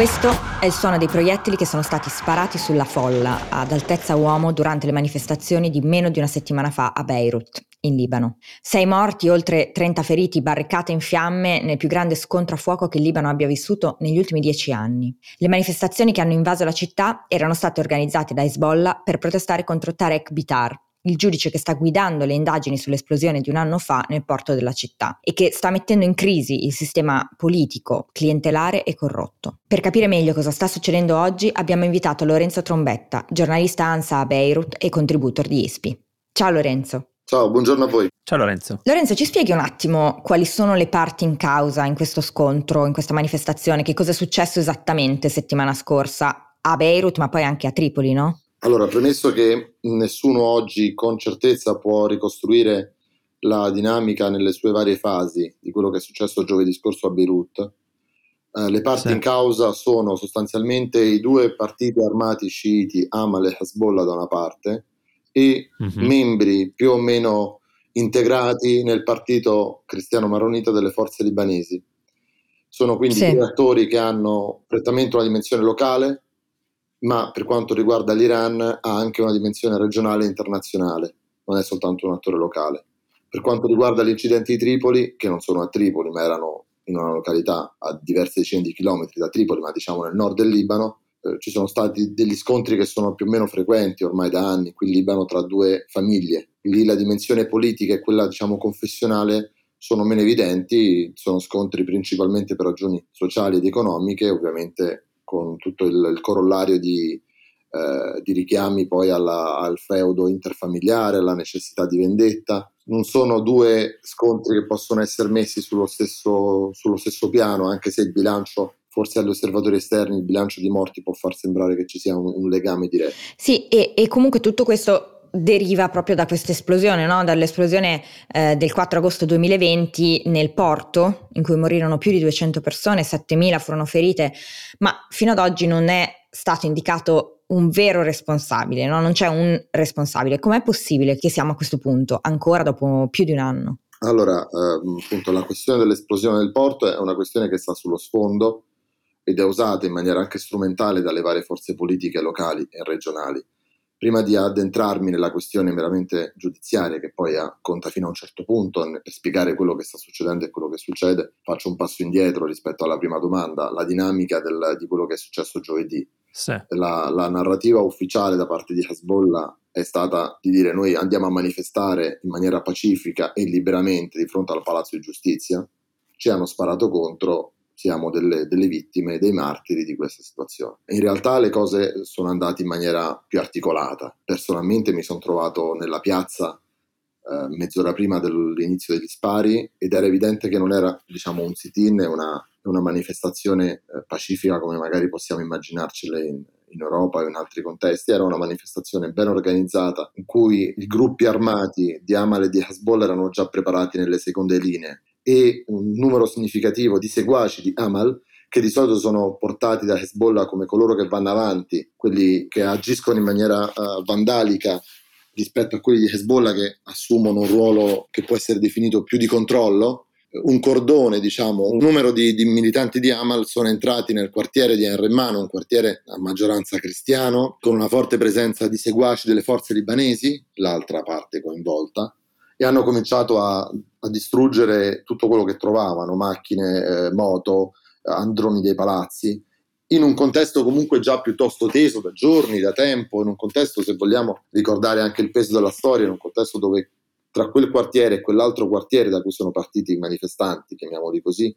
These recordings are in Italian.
Questo è il suono dei proiettili che sono stati sparati sulla folla ad altezza uomo durante le manifestazioni di meno di una settimana fa a Beirut, in Libano. Sei morti, oltre 30 feriti, barricate in fiamme nel più grande scontro a fuoco che il Libano abbia vissuto negli ultimi dieci anni. Le manifestazioni che hanno invaso la città erano state organizzate da Hezbollah per protestare contro Tarek Bitar, il giudice che sta guidando le indagini sull'esplosione di un anno fa nel porto della città e che sta mettendo in crisi il sistema politico, clientelare e corrotto. Per capire meglio cosa sta succedendo oggi abbiamo invitato Lorenzo Trombetta, giornalista ANSA a Beirut e contributor di ISPI. Ciao Lorenzo. Ciao, buongiorno a voi. Ciao Lorenzo. Lorenzo, ci spieghi un attimo quali sono le parti in causa in questo scontro, in questa manifestazione? Che cosa è successo esattamente settimana scorsa a Beirut, ma poi anche a Tripoli, no? Allora, premesso che nessuno oggi con certezza può ricostruire la dinamica nelle sue varie fasi di quello che è successo giovedì scorso a Beirut, eh, le parti sì. in causa sono sostanzialmente i due partiti armati sciiti, Amal e Hezbollah da una parte, e mm-hmm. membri più o meno integrati nel partito cristiano maronita delle forze libanesi. Sono quindi sì. due attori che hanno prettamente una dimensione locale, ma per quanto riguarda l'Iran ha anche una dimensione regionale e internazionale, non è soltanto un attore locale. Per quanto riguarda gli incidenti di Tripoli, che non sono a Tripoli, ma erano in una località a diverse decine di chilometri da Tripoli, ma diciamo nel nord del Libano, eh, ci sono stati degli scontri che sono più o meno frequenti ormai da anni qui in Libano tra due famiglie. Lì la dimensione politica e quella diciamo confessionale sono meno evidenti, sono scontri principalmente per ragioni sociali ed economiche, ovviamente con tutto il, il corollario di, eh, di, richiami poi alla, al feudo interfamiliare, alla necessità di vendetta. Non sono due scontri che possono essere messi sullo stesso, sullo stesso piano, anche se il bilancio forse agli osservatori esterni il bilancio di morti può far sembrare che ci sia un, un legame diretto. Sì, e, e, comunque tutto questo deriva proprio da questa esplosione, no? dall'esplosione eh, del 4 agosto 2020 nel porto, in cui morirono più di 200 persone, 7.000 furono ferite, ma fino ad oggi non è stato indicato un vero responsabile, no? non c'è un responsabile. Com'è possibile che siamo a questo punto, ancora dopo più di un anno? Allora, eh, appunto, la questione dell'esplosione del porto è una questione che sta sullo sfondo ed è usata in maniera anche strumentale dalle varie forze politiche locali e regionali prima di addentrarmi nella questione meramente giudiziaria, che poi conta fino a un certo punto, per spiegare quello che sta succedendo e quello che succede, faccio un passo indietro rispetto alla prima domanda, la dinamica del, di quello che è successo giovedì. Sì. La, la, narrativa ufficiale da parte di Hezbollah è stata di dire noi andiamo a manifestare in maniera pacifica e liberamente di fronte al Palazzo di Giustizia, ci hanno sparato contro, siamo delle, delle, vittime, dei martiri di questa situazione. In realtà le cose sono andate in maniera più articolata. Personalmente mi sono trovato nella piazza eh, mezz'ora prima dell'inizio degli spari ed era evidente che non era diciamo, un sit-in una, una, manifestazione eh, pacifica come magari possiamo immaginarcele in, in Europa o in altri contesti, era una manifestazione ben organizzata in cui i gruppi armati di Amal e di Hezbollah erano già preparati nelle seconde linee e un numero significativo di seguaci di Amal che di solito sono portati da Hezbollah come coloro che vanno avanti, quelli che agiscono in maniera uh, vandalica rispetto a quelli di Hezbollah che assumono un ruolo che può essere definito più di controllo. Un cordone, diciamo, un numero di, di militanti di Amal sono entrati nel quartiere di Enremano, un quartiere a maggioranza cristiano, con una forte presenza di seguaci delle forze libanesi, l'altra parte coinvolta, e hanno cominciato a, a distruggere tutto quello che trovavano, macchine, eh, moto, androni dei palazzi, in un contesto comunque già piuttosto teso da giorni, da tempo, in un contesto, se vogliamo ricordare anche il peso della storia, in un contesto dove tra quel quartiere e quell'altro quartiere da cui sono partiti i manifestanti, chiamiamoli così,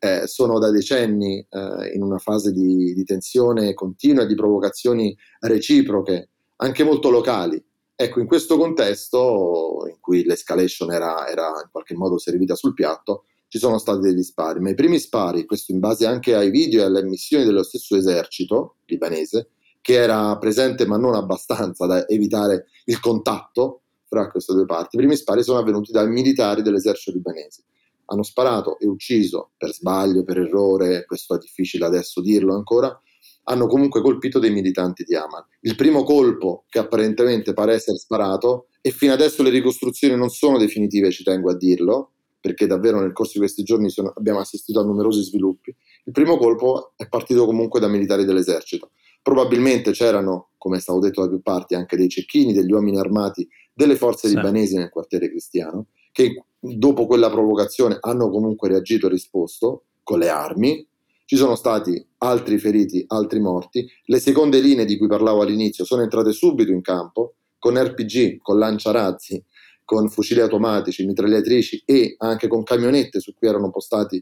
eh, sono da decenni eh, in una fase di, di tensione continua e di provocazioni reciproche, anche molto locali. Ecco, in questo contesto, in cui l'escalation era, era in qualche modo servita sul piatto, ci sono stati degli spari, ma i primi spari, questo in base anche ai video e alle missioni dello stesso esercito libanese, che era presente ma non abbastanza da evitare il contatto fra queste due parti, i primi spari sono avvenuti dai militari dell'esercito libanese. Hanno sparato e ucciso per sbaglio, per errore, questo è difficile adesso dirlo ancora, hanno comunque colpito dei militanti di Haman. Il primo colpo, che apparentemente pare essere sparato, e fino adesso le ricostruzioni non sono definitive, ci tengo a dirlo, perché davvero nel corso di questi giorni sono, abbiamo assistito a numerosi sviluppi. Il primo colpo è partito comunque da militari dell'esercito. Probabilmente c'erano, come è stato detto da più parti, anche dei cecchini, degli uomini armati delle forze sì. libanesi nel quartiere cristiano, che dopo quella provocazione hanno comunque reagito e risposto con le armi, ci sono stati altri feriti, altri morti. Le seconde linee di cui parlavo all'inizio sono entrate subito in campo con RPG, con lanciarazzi, con fucili automatici, mitragliatrici e anche con camionette su cui erano postati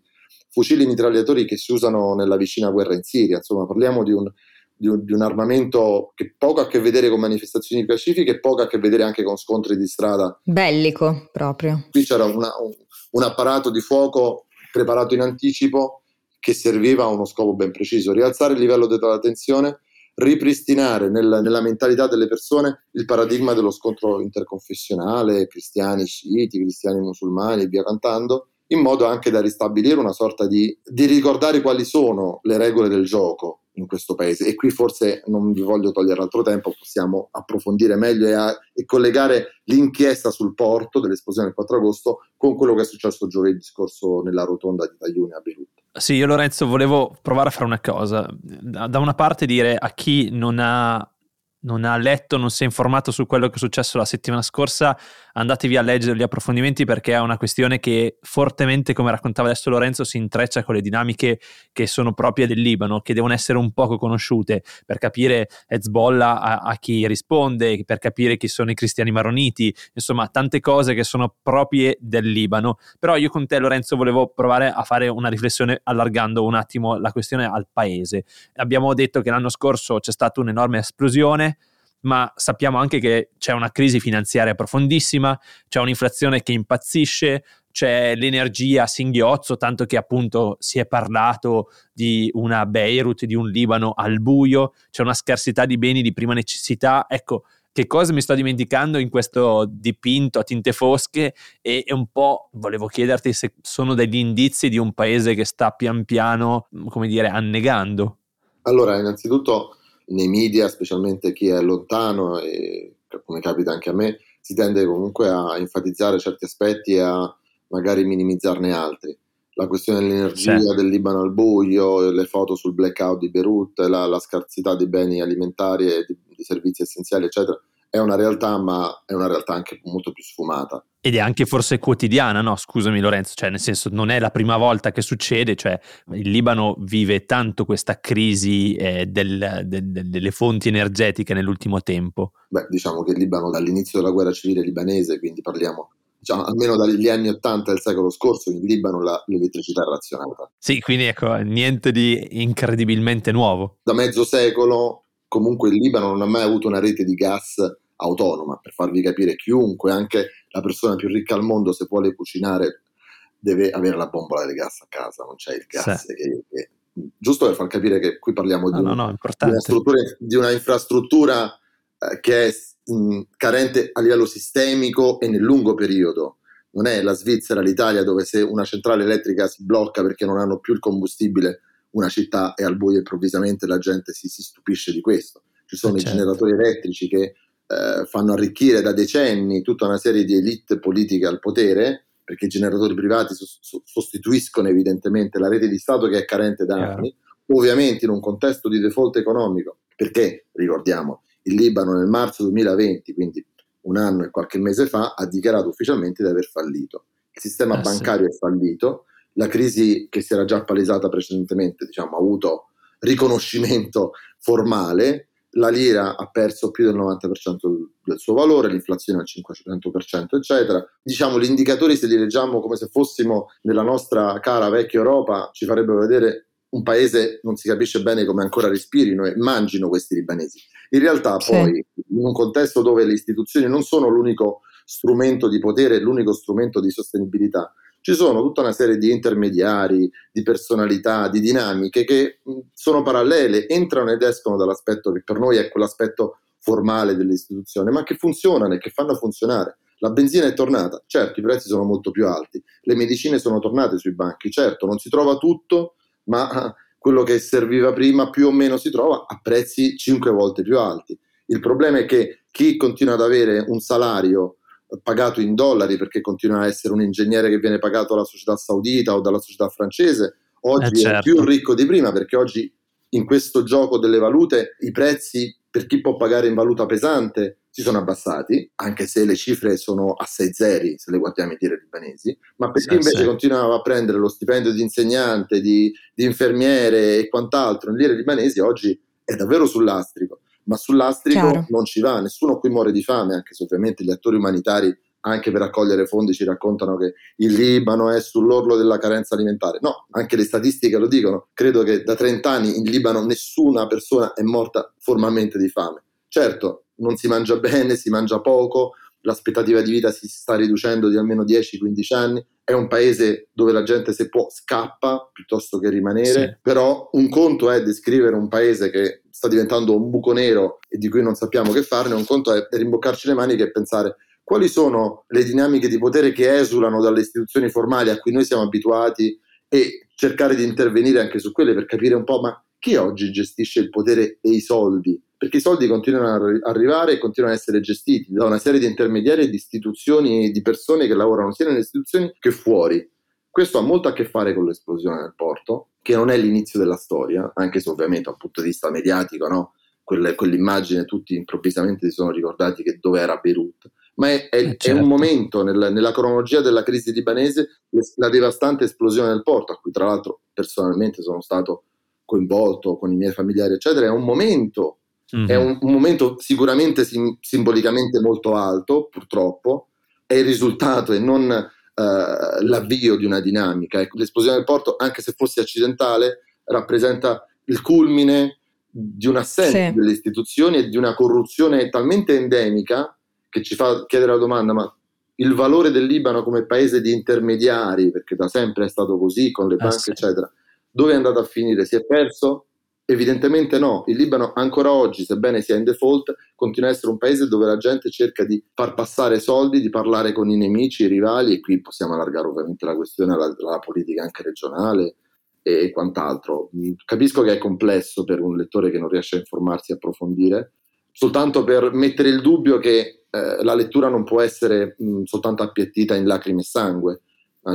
fucili mitragliatori che si usano nella vicina guerra in Siria. Insomma, parliamo di un, di un, di un armamento che poco ha a che vedere con manifestazioni pacifiche e poco ha a che vedere anche con scontri di strada. Bellico, proprio. Qui c'era una, un, un apparato di fuoco preparato in anticipo che serviva a uno scopo ben preciso, rialzare il livello della tensione, ripristinare nel, nella mentalità delle persone il paradigma dello scontro interconfessionale, cristiani sciiti, cristiani musulmani e via cantando, in modo anche da ristabilire una sorta di, di ricordare quali sono le regole del gioco in questo paese. E qui forse non vi voglio togliere altro tempo, possiamo approfondire meglio e, a, e collegare l'inchiesta sul porto dell'esplosione del 4 agosto con quello che è successo giovedì scorso nella rotonda di Taglione a Beirut. Sì, io Lorenzo volevo provare a fare una cosa. Da una parte dire a chi non ha non ha letto, non si è informato su quello che è successo la settimana scorsa, andatevi a leggere gli approfondimenti perché è una questione che fortemente, come raccontava adesso Lorenzo, si intreccia con le dinamiche che sono proprie del Libano, che devono essere un poco conosciute per capire Hezbollah a, a chi risponde, per capire chi sono i cristiani maroniti, insomma tante cose che sono proprie del Libano. Però io con te Lorenzo volevo provare a fare una riflessione allargando un attimo la questione al paese. Abbiamo detto che l'anno scorso c'è stata un'enorme esplosione, ma sappiamo anche che c'è una crisi finanziaria profondissima, c'è un'inflazione che impazzisce, c'è l'energia a singhiozzo, tanto che appunto si è parlato di una Beirut, di un Libano al buio, c'è una scarsità di beni di prima necessità. Ecco, che cosa mi sto dimenticando in questo dipinto a tinte fosche e, un po' volevo chiederti se sono degli indizi di un paese che sta pian piano, come dire, annegando. Allora, innanzitutto nei media, specialmente chi è lontano e come capita anche a me, si tende comunque a enfatizzare certi aspetti e a magari minimizzarne altri. La questione dell'energia sì. del Libano al buio, le foto sul blackout di Beirut, la, la scarsità di beni alimentari e di, di servizi essenziali, eccetera, è una realtà, ma è una realtà anche molto più sfumata. Ed è anche forse quotidiana, no? Scusami Lorenzo, cioè nel senso non è la prima volta che succede, cioè il Libano vive tanto questa crisi eh, del, del, delle fonti energetiche nell'ultimo tempo. Beh, diciamo che il Libano dall'inizio della guerra civile libanese, quindi parliamo diciamo, almeno dagli anni Ottanta del secolo scorso, in Libano la, l'elettricità è razionata. Sì, quindi ecco, niente di incredibilmente nuovo. Da mezzo secolo comunque il Libano non ha mai avuto una rete di gas autonoma, per farvi capire chiunque, anche la persona più ricca al mondo, se vuole cucinare deve avere la bombola di gas a casa, non c'è il gas. Sì. Che, che, giusto per far capire che qui parliamo di, no, no, no, di, una, infrastruttura eh, che è mh, carente a livello sistemico e nel lungo periodo. Non è la Svizzera, l'Italia, dove se una centrale elettrica si blocca perché non hanno più il combustibile, una città è al buio improvvisamente la gente si, si stupisce di questo. Ci sono eh, i certo. generatori elettrici che eh, fanno arricchire da decenni tutta una serie di elite politiche al potere, perché i generatori privati so- sostituiscono evidentemente la rete di Stato che è carente da anni, yeah. ovviamente in un contesto di default economico, perché ricordiamo, il Libano nel marzo 2020, quindi un anno e qualche mese fa, ha dichiarato ufficialmente di aver fallito. Il sistema eh, bancario sì. è fallito, la crisi che si era già palesata precedentemente diciamo, ha avuto riconoscimento formale, la lira ha perso più del 90% del suo valore, l'inflazione al 500%, eccetera. Diciamo, gli indicatori, se li leggiamo come se fossimo nella nostra cara vecchia Europa, ci farebbero vedere un paese non si capisce bene come ancora respirino e mangino questi libanesi. In realtà sì. poi, in un contesto dove le istituzioni non sono l'unico strumento di potere, l'unico strumento di sostenibilità, ci sono tutta una serie di intermediari, di personalità, di dinamiche che sono parallele, entrano ed escono dall'aspetto che per noi è quell'aspetto formale dell'istituzione, ma che funzionano e che fanno funzionare. La benzina è tornata, certo i prezzi sono molto più alti, le medicine sono tornate sui banchi, certo non si trova tutto, ma quello che serviva prima più o meno si trova a prezzi 5 volte più alti. Il problema è che chi continua ad avere un salario pagato in dollari perché continua a essere un ingegnere che viene pagato dalla società saudita o dalla società francese, oggi eh certo. è più ricco di prima perché oggi in questo gioco delle valute i prezzi per chi può pagare in valuta pesante si sono abbassati, anche se le cifre sono a 6 zeri se le guardiamo in lire libanesi, ma per chi invece sì. continuava a prendere lo stipendio di insegnante, di, di infermiere e quant'altro in lire libanesi, oggi è davvero sull'astrico ma sull'astrico Chiaro. non ci va, nessuno qui muore di fame, anche se ovviamente gli attori umanitari anche per raccogliere fondi ci raccontano che il Libano è sull'orlo della carenza alimentare. No, anche le statistiche lo dicono. Credo che da 30 anni in Libano nessuna persona è morta formalmente di fame. Certo, non si mangia bene, si mangia poco, l'aspettativa di vita si sta riducendo di almeno 10-15 anni, è un paese dove la gente se può scappa piuttosto che rimanere, sì. però un conto è descrivere un paese che sta diventando un buco nero e di cui non sappiamo che farne, un conto è rimboccarci le maniche e pensare quali sono le dinamiche di potere che esulano dalle istituzioni formali a cui noi siamo abituati e cercare di intervenire anche su quelle per capire un po' ma chi oggi gestisce il potere e i soldi perché i soldi continuano ad arrivare e continuano ad essere gestiti da una serie di intermediari di istituzioni e di persone che lavorano sia nelle istituzioni che fuori. Questo ha molto a che fare con l'esplosione del porto, che non è l'inizio della storia, anche se ovviamente da un punto di vista mediatico, no? Quelle, quell'immagine tutti improvvisamente si sono ricordati che dove era Beirut, ma è, è, certo. è un certo. momento nel, nella cronologia della crisi libanese, la devastante esplosione del porto, a cui tra l'altro personalmente sono stato coinvolto con i miei familiari, eccetera, è un momento Mm-hmm. È un, un, momento sicuramente sim- simbolicamente molto alto, purtroppo, è il risultato e non uh, l'avvio di una dinamica. Ecco, l'esplosione del porto, anche se fosse accidentale, rappresenta il culmine di un'assenza sì. delle istituzioni e di una corruzione talmente endemica che ci fa chiedere la domanda, ma il valore del Libano come paese di intermediari, perché da sempre è stato così con le ah, banche, sì. eccetera, dove è andato a finire? Si è perso? Evidentemente no, il Libano ancora oggi, sebbene sia in default, continua a essere un paese dove la gente cerca di far passare soldi, di parlare con i nemici, i rivali e qui possiamo allargare ovviamente la questione alla, alla politica anche regionale e quant'altro. Capisco che è complesso per un lettore che non riesce a informarsi e approfondire, soltanto per mettere il dubbio che eh, la lettura non può essere mh, soltanto appiattita in lacrime e sangue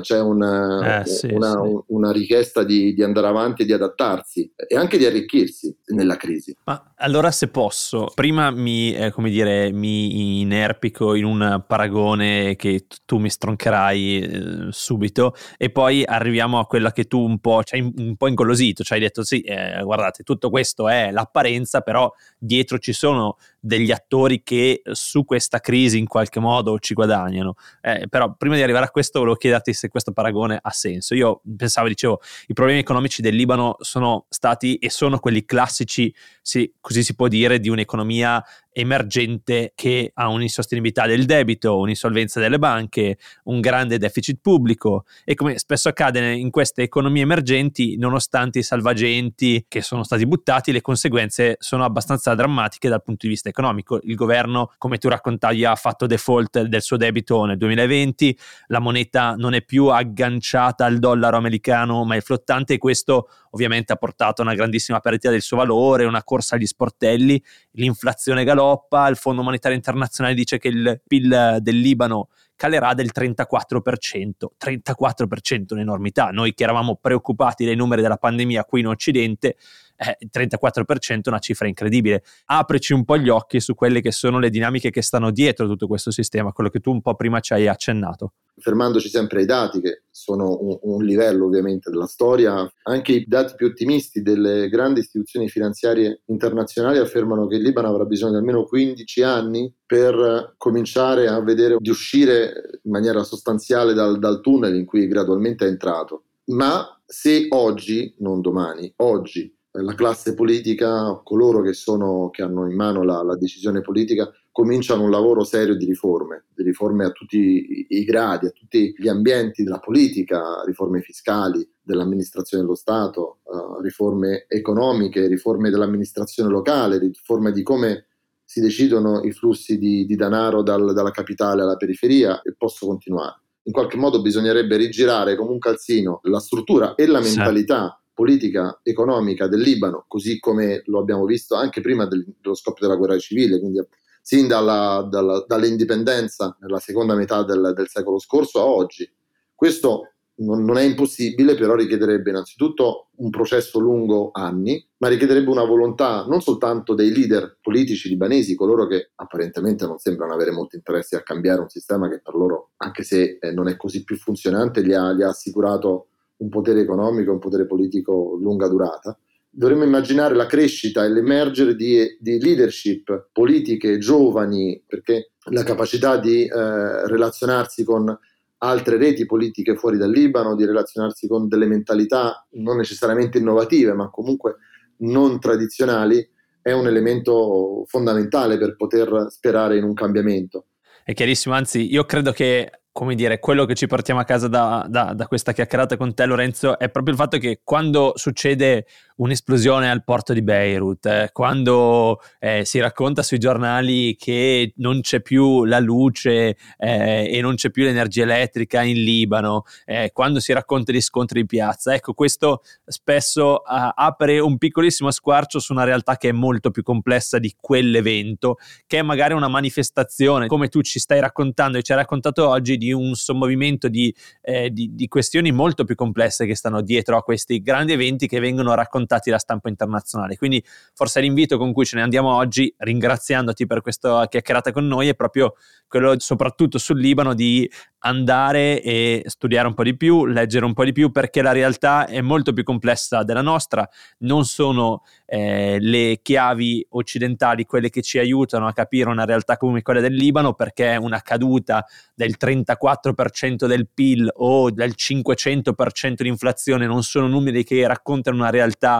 c'è una, eh, sì, una, sì. una richiesta di, di, andare avanti e di adattarsi e anche di arricchirsi nella crisi. Ma allora se posso, prima mi, eh, come dire, mi inerpico in un paragone che tu mi stroncherai eh, subito e poi arriviamo a quella che tu un po', cioè, un po' ingolosito, cioè hai detto sì, eh, guardate, tutto questo è l'apparenza, però dietro ci sono degli attori che su questa crisi in qualche modo ci guadagnano. Eh, però prima di arrivare a questo volevo chiederti se questo paragone ha senso. Io pensavo, dicevo, i problemi economici del Libano sono stati e sono quelli classici, sì, così si può dire, di un'economia emergente che ha un'insostenibilità del debito, un'insolvenza delle banche, un grande deficit pubblico e come spesso accade in queste economie emergenti, nonostante i salvagenti che sono stati buttati, le conseguenze sono abbastanza drammatiche dal punto di vista economico. Il governo, come tu raccontavi, ha fatto default del suo debito nel 2020, la moneta non è più agganciata al dollaro americano ma è flottante e questo ovviamente ha portato a una grandissima perdita del suo valore, una corsa agli sportelli, l'inflazione galoppa, il Fondo Monetario Internazionale dice che il PIL del Libano calerà del 34%, 34% un'enormità. Noi che eravamo preoccupati dai numeri della pandemia qui in Occidente, eh, il 34% è una cifra incredibile. Aprici un po' gli occhi su quelle che sono le dinamiche che stanno dietro tutto questo sistema, quello che tu un po' prima ci hai accennato. Fermandoci sempre ai dati, che sono un, un livello ovviamente della storia, anche i dati più ottimisti delle grandi istituzioni finanziarie internazionali affermano che il Libano avrà bisogno di almeno 15 anni per cominciare a vedere di uscire in maniera sostanziale dal, dal tunnel in cui gradualmente è entrato. Ma se oggi, non domani, oggi la classe politica, coloro che, sono, che hanno in mano la, la, decisione politica, cominciano un lavoro serio di riforme, di riforme a tutti i, i gradi, a tutti gli ambienti della politica, riforme fiscali, dell'amministrazione dello Stato, uh, riforme economiche, riforme dell'amministrazione locale, riforme di come si decidono i flussi di, di denaro dal, dalla capitale alla periferia e posso continuare. In qualche modo bisognerebbe rigirare come un calzino la struttura e la mentalità. Politica economica del Libano, così come lo abbiamo visto anche prima del, dello scoppio della guerra civile, quindi sin dalla, dalla, dall'indipendenza nella seconda metà del, del secolo scorso a oggi. Questo non, non, è impossibile, però richiederebbe innanzitutto un processo lungo anni, ma richiederebbe una volontà non soltanto dei leader politici libanesi, coloro che apparentemente non sembrano avere molti interessi a cambiare un sistema che per loro, anche se eh, non è così più funzionante, gli ha, gli ha assicurato un potere economico e un potere politico lunga durata. Dovremmo immaginare la crescita e l'emergere di, di leadership politiche giovani, perché la capacità di eh, relazionarsi con altre reti politiche fuori dal Libano, di relazionarsi con delle mentalità non necessariamente innovative, ma comunque non tradizionali, è un elemento fondamentale per poter sperare in un cambiamento. È chiarissimo, anzi io credo che come dire, quello che ci portiamo a casa da, da, da, questa chiacchierata con te, Lorenzo, è proprio il fatto che quando succede un'esplosione al porto di Beirut, eh, quando eh, si racconta sui giornali che non c'è più la luce eh, e non c'è più l'energia elettrica in Libano, eh, quando si racconta di scontri in piazza, ecco, questo spesso apre un piccolissimo squarcio su una realtà che è molto più complessa di quell'evento, che è magari una manifestazione, come tu ci stai raccontando e ci hai raccontato oggi di un sommovimento di, eh, di, di, questioni molto più complesse che stanno dietro a questi grandi eventi che vengono raccontati da stampa internazionale. Quindi forse l'invito con cui ce ne andiamo oggi, ringraziandoti per questa chiacchierata con noi, è proprio quello soprattutto sul Libano di andare e studiare un po' di più, leggere un po' di più, perché la realtà è molto più complessa della nostra, non sono eh, le chiavi occidentali quelle che ci aiutano a capire una realtà come quella del Libano, perché una caduta del 34% del PIL o del 500% di inflazione non sono numeri che raccontano una realtà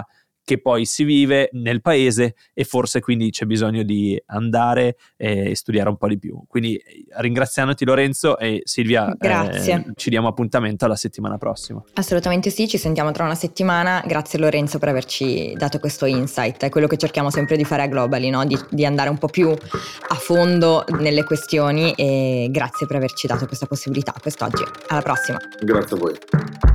che poi si vive nel paese e forse quindi c'è bisogno di andare e studiare un po' di più. Quindi ringraziandoti Lorenzo e Silvia, eh, ci diamo appuntamento alla settimana prossima. Assolutamente sì, ci sentiamo tra una settimana. Grazie Lorenzo per averci dato questo insight, è quello che cerchiamo sempre di fare a Globally, no? di, di andare un po' più a fondo nelle questioni e grazie per averci dato questa possibilità quest'oggi. Alla prossima. Grazie a voi.